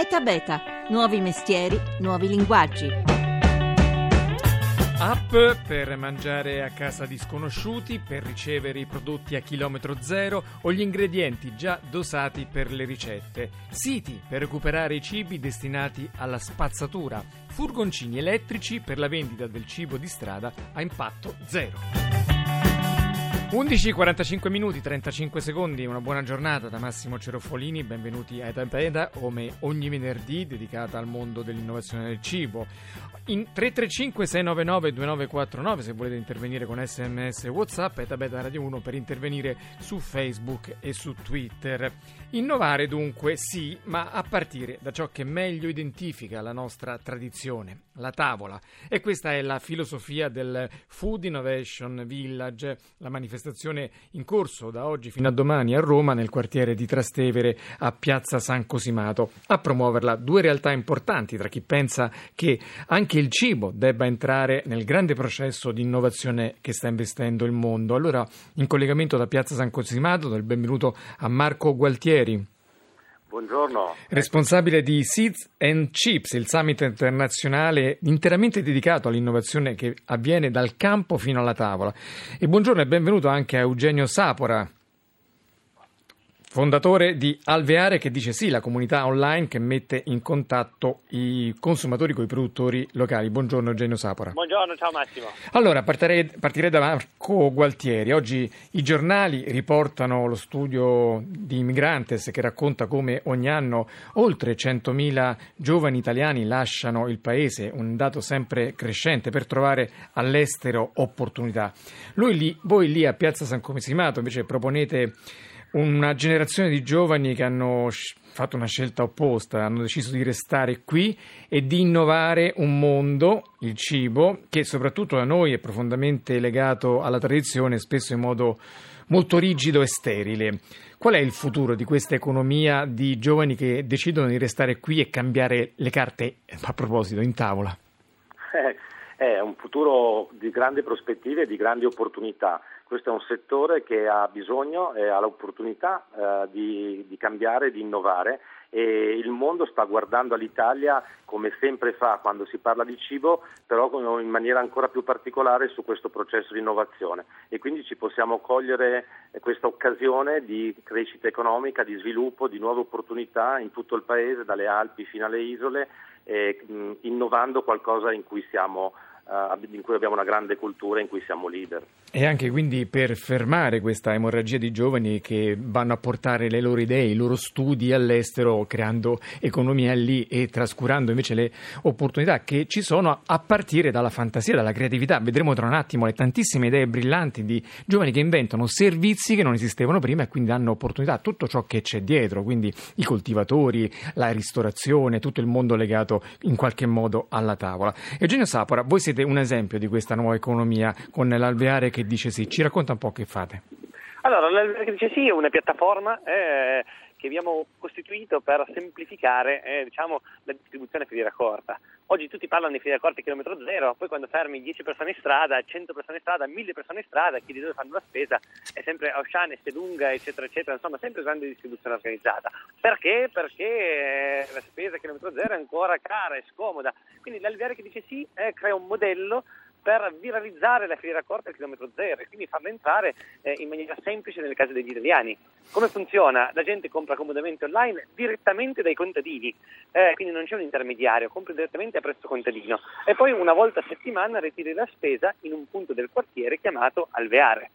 ETA Beta, nuovi mestieri, nuovi linguaggi. App per mangiare a casa di sconosciuti, per ricevere i prodotti a chilometro zero o gli ingredienti già dosati per le ricette. Siti per recuperare i cibi destinati alla spazzatura. Furgoncini elettrici per la vendita del cibo di strada a impatto zero. 11.45 minuti 35 secondi, una buona giornata da Massimo Cerofolini, benvenuti a Eta Peda, come ogni venerdì dedicata al mondo dell'innovazione del cibo. In 335 699 2949 se volete intervenire con sms whatsapp Eta Beta Radio 1 per intervenire su Facebook e su Twitter. Innovare dunque sì, ma a partire da ciò che meglio identifica la nostra tradizione, la tavola. E questa è la filosofia del Food Innovation Village, la manifestazione in corso da oggi fino a domani a Roma nel quartiere di Trastevere a Piazza San Cosimato. A promuoverla due realtà importanti tra chi pensa che anche il cibo debba entrare nel grande processo di innovazione che sta investendo il mondo. Allora, in collegamento da Piazza San Cosimato, do il benvenuto a Marco Gualtieri. Buongiorno. Responsabile di Seeds and Chips, il summit internazionale interamente dedicato all'innovazione che avviene dal campo fino alla tavola. E buongiorno e benvenuto anche a Eugenio Sapora fondatore di Alveare che dice sì, la comunità online che mette in contatto i consumatori con i produttori locali. Buongiorno Eugenio Sapora. Buongiorno, ciao Massimo. Allora, partirei, partirei da Marco Gualtieri. Oggi i giornali riportano lo studio di Immigrantes che racconta come ogni anno oltre 100.000 giovani italiani lasciano il paese, un dato sempre crescente, per trovare all'estero opportunità. Lì, voi lì a Piazza San Comisimato invece proponete una generazione di giovani che hanno fatto una scelta opposta, hanno deciso di restare qui e di innovare un mondo, il cibo, che soprattutto da noi è profondamente legato alla tradizione, spesso in modo molto rigido e sterile. Qual è il futuro di questa economia di giovani che decidono di restare qui e cambiare le carte, a proposito, in tavola? Eh, è un futuro di grandi prospettive e di grandi opportunità questo è un settore che ha bisogno e ha l'opportunità eh, di, di cambiare, di innovare e il mondo sta guardando all'Italia come sempre fa quando si parla di cibo, però in maniera ancora più particolare su questo processo di innovazione e quindi ci possiamo cogliere questa occasione di crescita economica, di sviluppo, di nuove opportunità in tutto il paese, dalle Alpi fino alle isole, eh, innovando qualcosa in cui siamo uh, in cui abbiamo una grande cultura, in cui siamo leader. E anche quindi per fermare questa emorragia di giovani che vanno a portare le loro idee, i loro studi all'estero, creando economia lì e trascurando invece le opportunità che ci sono a partire dalla fantasia, dalla creatività. Vedremo tra un attimo le tantissime idee brillanti di giovani che inventano servizi che non esistevano prima e quindi danno opportunità a tutto ciò che c'è dietro, quindi i coltivatori, la ristorazione, tutto il mondo legato in qualche modo alla tavola. Eugenio Sapora, voi siete un esempio di questa nuova economia con l'alveare che dice sì. Ci racconta un po' che fate. Allora, l'alveare che dice sì è una piattaforma eh, che abbiamo costituito per semplificare eh, diciamo, la distribuzione a filiera corta. Oggi tutti parlano di filiera corta chilometro zero, poi quando fermi 10 persone in strada, 100 persone in strada, 1000 persone in strada, chiedi dove fanno la spesa, è sempre Auchan, Estelunga, eccetera, eccetera, insomma sempre grande distribuzione organizzata. Perché? Perché eh, la spesa chilometro zero è ancora cara e scomoda. Quindi l'alveare che dice sì eh, crea un modello per viralizzare la filiera corta al chilometro zero e quindi farla entrare eh, in maniera semplice nelle case degli italiani. Come funziona? La gente compra comodamente online direttamente dai contadini, eh, quindi non c'è un intermediario, compra direttamente a prezzo contadino e poi una volta a settimana ritiri la spesa in un punto del quartiere chiamato alveare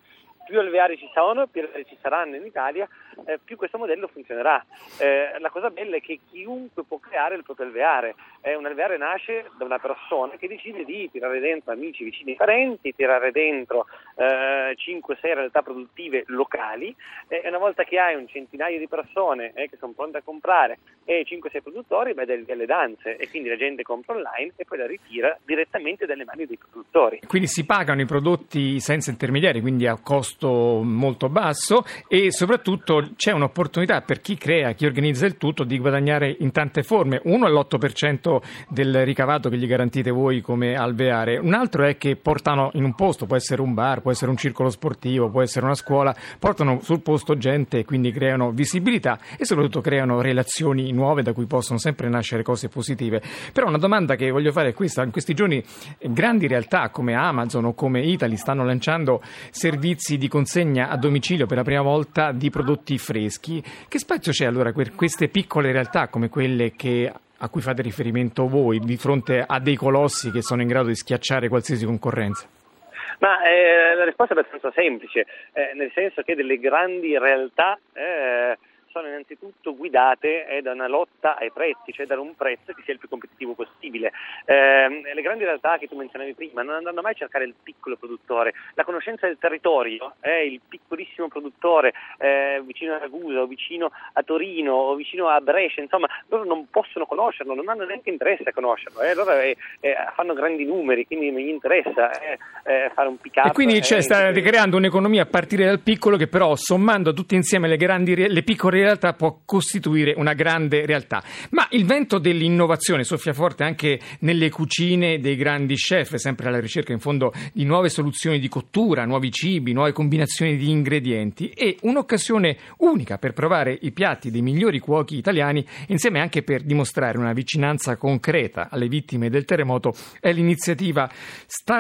più alveari ci sono, più alveari ci saranno in Italia, eh, più questo modello funzionerà. Eh, la cosa bella è che chiunque può creare il proprio alveare. Eh, un alveare nasce da una persona che decide di tirare dentro amici, vicini parenti, tirare dentro 5-6 eh, realtà produttive locali e una volta che hai un centinaio di persone eh, che sono pronte a comprare e 5-6 produttori, beh, delle danze e quindi la gente compra online e poi la ritira direttamente dalle mani dei produttori. Quindi si pagano i prodotti senza intermediari, quindi a costo costo molto basso e soprattutto c'è un'opportunità per chi crea, chi organizza il tutto di guadagnare in tante forme. Uno è l'8% del ricavato che gli garantite voi come alveare, un altro è che portano in un posto, può essere un bar, può essere un circolo sportivo, può essere una scuola, portano sul posto gente e quindi creano visibilità e soprattutto creano relazioni nuove da cui possono sempre nascere cose positive. Però una domanda che voglio fare è questa, in questi giorni grandi realtà come Amazon o come Italy stanno lanciando servizi di consegna a domicilio per la prima volta di prodotti freschi. Che spazio c'è allora per queste piccole realtà come quelle che a cui fate riferimento voi di fronte a dei colossi che sono in grado di schiacciare qualsiasi concorrenza? Ma eh, la risposta è abbastanza semplice, eh, nel senso che delle grandi realtà eh, sono innanzitutto guidate eh, da una lotta ai prezzi, cioè da un prezzo che sia il più competitivo possibile. Eh, le grandi realtà che tu menzionavi prima non andranno mai a cercare il piccolo produttore, la conoscenza del territorio, eh, il piccolissimo produttore eh, vicino a Ragusa o vicino a Torino o vicino a Brescia, insomma, loro non possono conoscerlo, non hanno neanche interesse a conoscerlo, eh, loro eh, fanno grandi numeri, quindi non gli interessa fare un pick up. E quindi cioè, state creando un'economia a partire dal piccolo che però sommando tutte insieme le, grandi, le piccole realtà può costituire una grande realtà. Ma il vento dell'innovazione soffia forte anche nelle cucine dei grandi chef, sempre alla ricerca in fondo di nuove soluzioni di cottura, nuovi cibi, nuove combinazioni di ingredienti e un'occasione unica per provare i piatti dei migliori cuochi italiani, insieme anche per dimostrare una vicinanza concreta alle vittime del terremoto, è l'iniziativa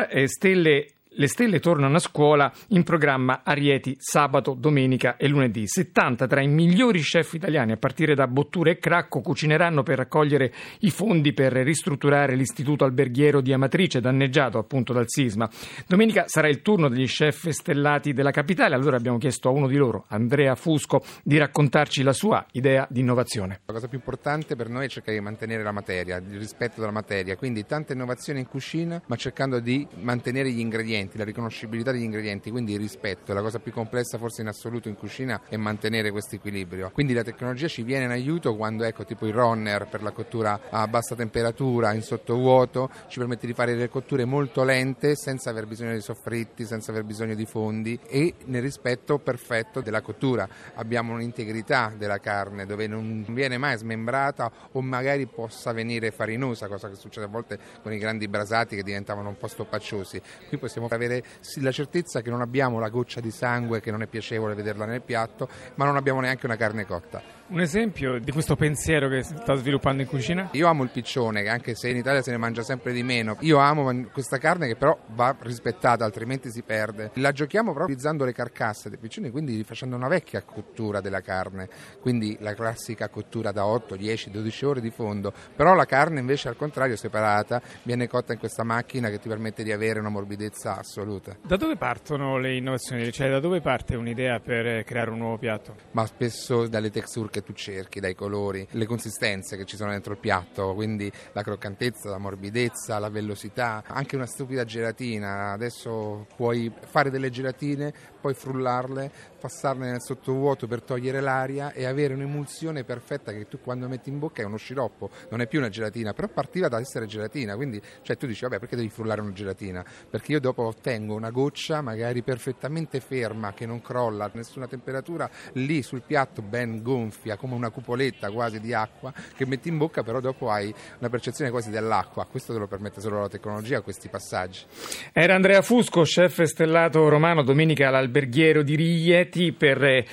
eh, Stelle le stelle tornano a scuola in programma Arieti sabato, domenica e lunedì. 70 tra i migliori chef italiani, a partire da Bottura e Cracco, cucineranno per raccogliere i fondi per ristrutturare l'istituto alberghiero di Amatrice, danneggiato appunto dal sisma. Domenica sarà il turno degli chef stellati della capitale, allora abbiamo chiesto a uno di loro, Andrea Fusco, di raccontarci la sua idea di innovazione. La cosa più importante per noi è cercare di mantenere la materia, il rispetto della materia, quindi tanta innovazione in cucina, ma cercando di mantenere gli ingredienti ingredienti, la riconoscibilità degli ingredienti, quindi il rispetto. La cosa più complessa forse in assoluto in cucina è mantenere questo equilibrio. Quindi la tecnologia ci viene in aiuto quando ecco tipo il runner per la cottura a bassa temperatura in sottovuoto ci permette di fare delle cotture molto lente senza aver bisogno di soffritti, senza aver bisogno di fondi e nel rispetto perfetto della cottura. Abbiamo un'integrità della carne dove non viene mai smembrata o magari possa venire farinosa, cosa che succede a volte con i grandi brasati che diventavano un po' stoppacciosi. Qui possiamo avere la certezza che non abbiamo la goccia di sangue che non è piacevole vederla nel piatto, ma non abbiamo neanche una carne cotta. Un esempio di questo pensiero che sta sviluppando in cucina? Io amo il piccione, anche se in Italia se ne mangia sempre di meno. Io amo questa carne che però va rispettata, altrimenti si perde. La giochiamo proprio utilizzando le carcasse dei piccioni, quindi facendo una vecchia cottura della carne, quindi la classica cottura da 8, 10, 12 ore di fondo. Però la carne invece al contrario separata viene cotta in questa macchina che ti permette di avere una morbidezza assoluta. Da dove partono le innovazioni? Cioè da dove parte un'idea per creare un nuovo piatto? Ma spesso dalle texture che tu cerchi, dai colori, le consistenze che ci sono dentro il piatto, quindi la croccantezza, la morbidezza, la vellosità, anche una stupida gelatina. Adesso puoi fare delle gelatine, poi frullarle, passarle nel sottovuoto per togliere l'aria e avere un'emulsione perfetta che tu quando metti in bocca è uno sciroppo, non è più una gelatina, però partiva da essere gelatina, quindi cioè, tu dici vabbè perché devi frullare una gelatina? Perché io dopo ottengo una goccia magari perfettamente ferma che non crolla a nessuna temperatura, lì sul piatto ben gonfia gonfia come una cupoletta quasi di acqua che metti in bocca, però dopo hai una percezione quasi dell'acqua. Questo te lo permette solo la tecnologia, questi passaggi. Era Andrea Fusco, chef stellato romano, domenica all'alberghiero di Rieti per eh,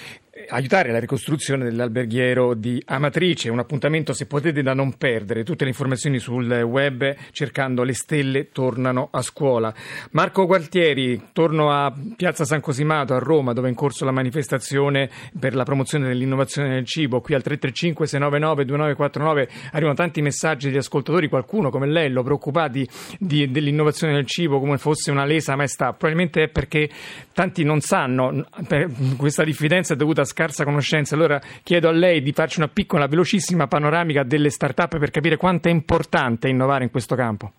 aiutare la ricostruzione dell'alberghiero di Amatrice, un appuntamento se potete da non perdere, tutte le informazioni sul web cercando le stelle tornano a scuola. Marco Gualtieri, torno a Piazza San Cosimato a Roma dove è in corso la manifestazione per la promozione dell'innovazione nel cibo, qui al 335 699 2949 arrivano tanti messaggi di ascoltatori, qualcuno come lei lo preoccupati di, dell'innovazione nel cibo come fosse una lesa maestà, probabilmente è perché tanti non sanno, questa diffidenza è dovuta a scarsa conoscenza. Allora chiedo a lei di farci una piccola, velocissima panoramica delle start-up per capire quanto è importante innovare in questo campo.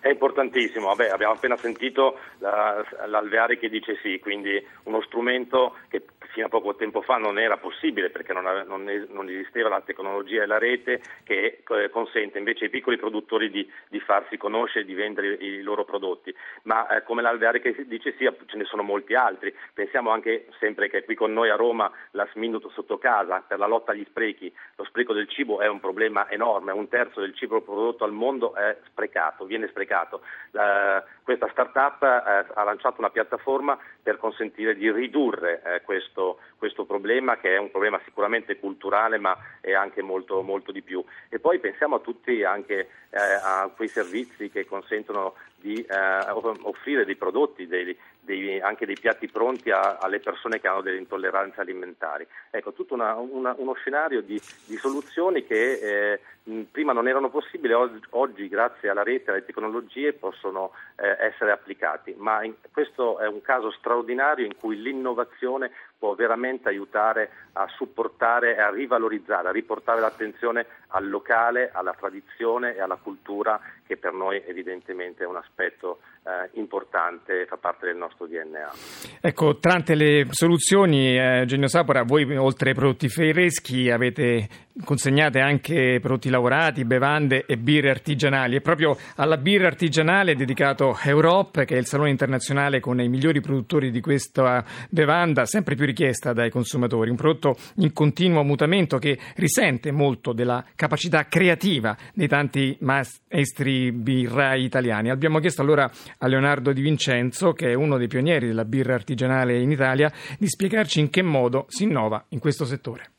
È importantissimo, Vabbè, abbiamo appena sentito la, l'Alveare che dice sì, quindi uno strumento che fino a poco tempo fa non era possibile perché non, ave, non, non esisteva la tecnologia e la rete che eh, consente invece ai piccoli produttori di, di, farsi conoscere e di vendere i loro prodotti. Ma eh, come l'Alveare che dice sì, ce ne sono molti altri. Pensiamo anche sempre che qui con noi a Roma la Minuto sotto casa per la lotta agli sprechi, lo spreco del cibo è un problema enorme, un terzo del cibo prodotto al mondo è sprecato, viene sprecato sprecato. La, questa startup eh, ha lanciato una piattaforma per consentire di ridurre eh, questo, questo, problema che è un problema sicuramente culturale ma è anche molto, molto di più. E poi pensiamo a tutti anche eh, a quei servizi che consentono di eh, offrire dei prodotti, dei, dei, anche dei piatti pronti a, alle persone che hanno delle intolleranze alimentari. Ecco, tutto una, una, uno scenario di, di soluzioni che eh, prima non erano possibili, oggi, grazie alla rete e alle tecnologie possono eh, essere applicati, ma in, questo è un caso straordinario in cui l'innovazione può veramente aiutare a supportare e a rivalorizzare, a riportare l'attenzione al locale, alla tradizione e alla cultura che per noi evidentemente è un aspetto eh, importante, fa parte del nostro DNA. Ecco, tante le soluzioni, eh, Genio Sapora, voi oltre ai prodotti freschi avete consegnate anche prodotti lavorati, bevande e birre artigianali e proprio alla birra artigianale è dedicato Europe che è il salone internazionale con i migliori produttori di questa bevanda sempre più richiesta dai consumatori, un prodotto in continuo mutamento che risente molto della capacità creativa dei tanti maestri birrai italiani. Abbiamo chiesto allora a Leonardo Di Vincenzo, che è uno dei pionieri della birra artigianale in Italia, di spiegarci in che modo si innova in questo settore.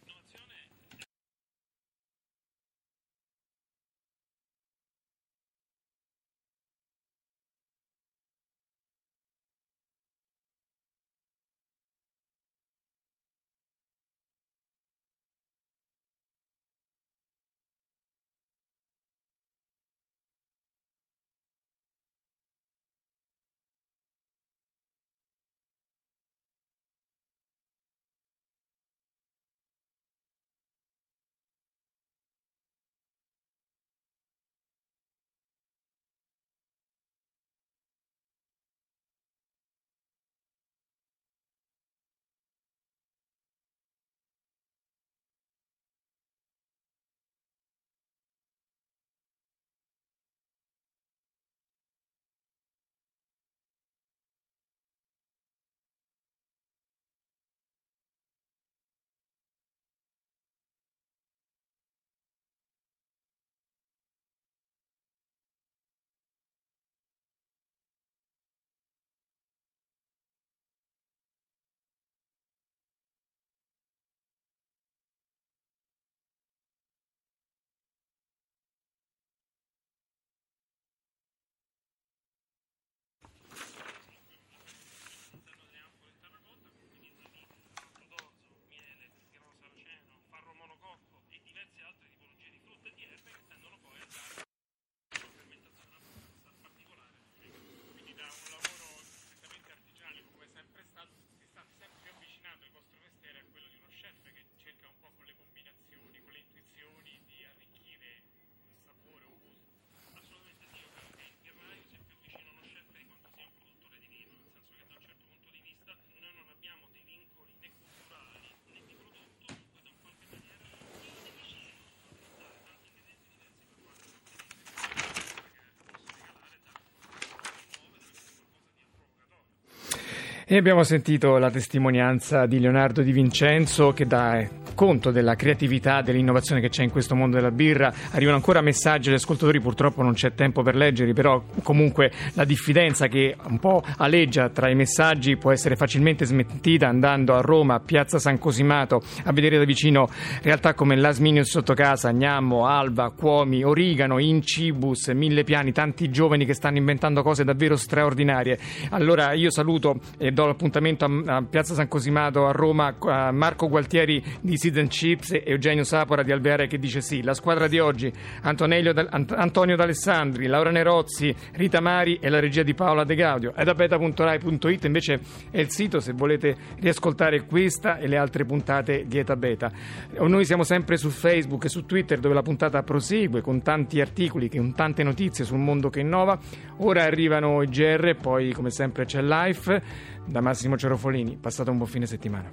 E abbiamo sentito la testimonianza di Leonardo Di Vincenzo che dà conto della creatività, dell'innovazione che c'è in questo mondo della birra. Arrivano ancora messaggi agli ascoltatori, purtroppo non c'è tempo per leggerli, però comunque la diffidenza che un po' aleggia tra i messaggi può essere facilmente smentita andando a Roma, a Piazza San Cosimato, a vedere da vicino realtà come l'Asminius sotto casa, Gnammo, Alba, Cuomi, Origano, Incibus, Mille Piani, tanti giovani che stanno inventando cose davvero straordinarie. Allora io saluto e do l'appuntamento a, Piazza San Cosimato a Roma a Marco Gualtieri di Season Chips e Eugenio Sapora di Alveare che dice sì. La squadra di oggi, Antonio D'Alessandri, Laura Nerozzi, Rita Mari e la regia di Paola De Gaudio. Edabeta.rai.it invece è il sito se volete riascoltare questa e le altre puntate di Eta Beta. Noi siamo sempre su Facebook e su Twitter dove la puntata prosegue con tanti articoli, con tante notizie sul mondo che innova. Ora arrivano i GR poi come sempre c'è Life. Da Massimo Cerofolini, passate un buon fine settimana.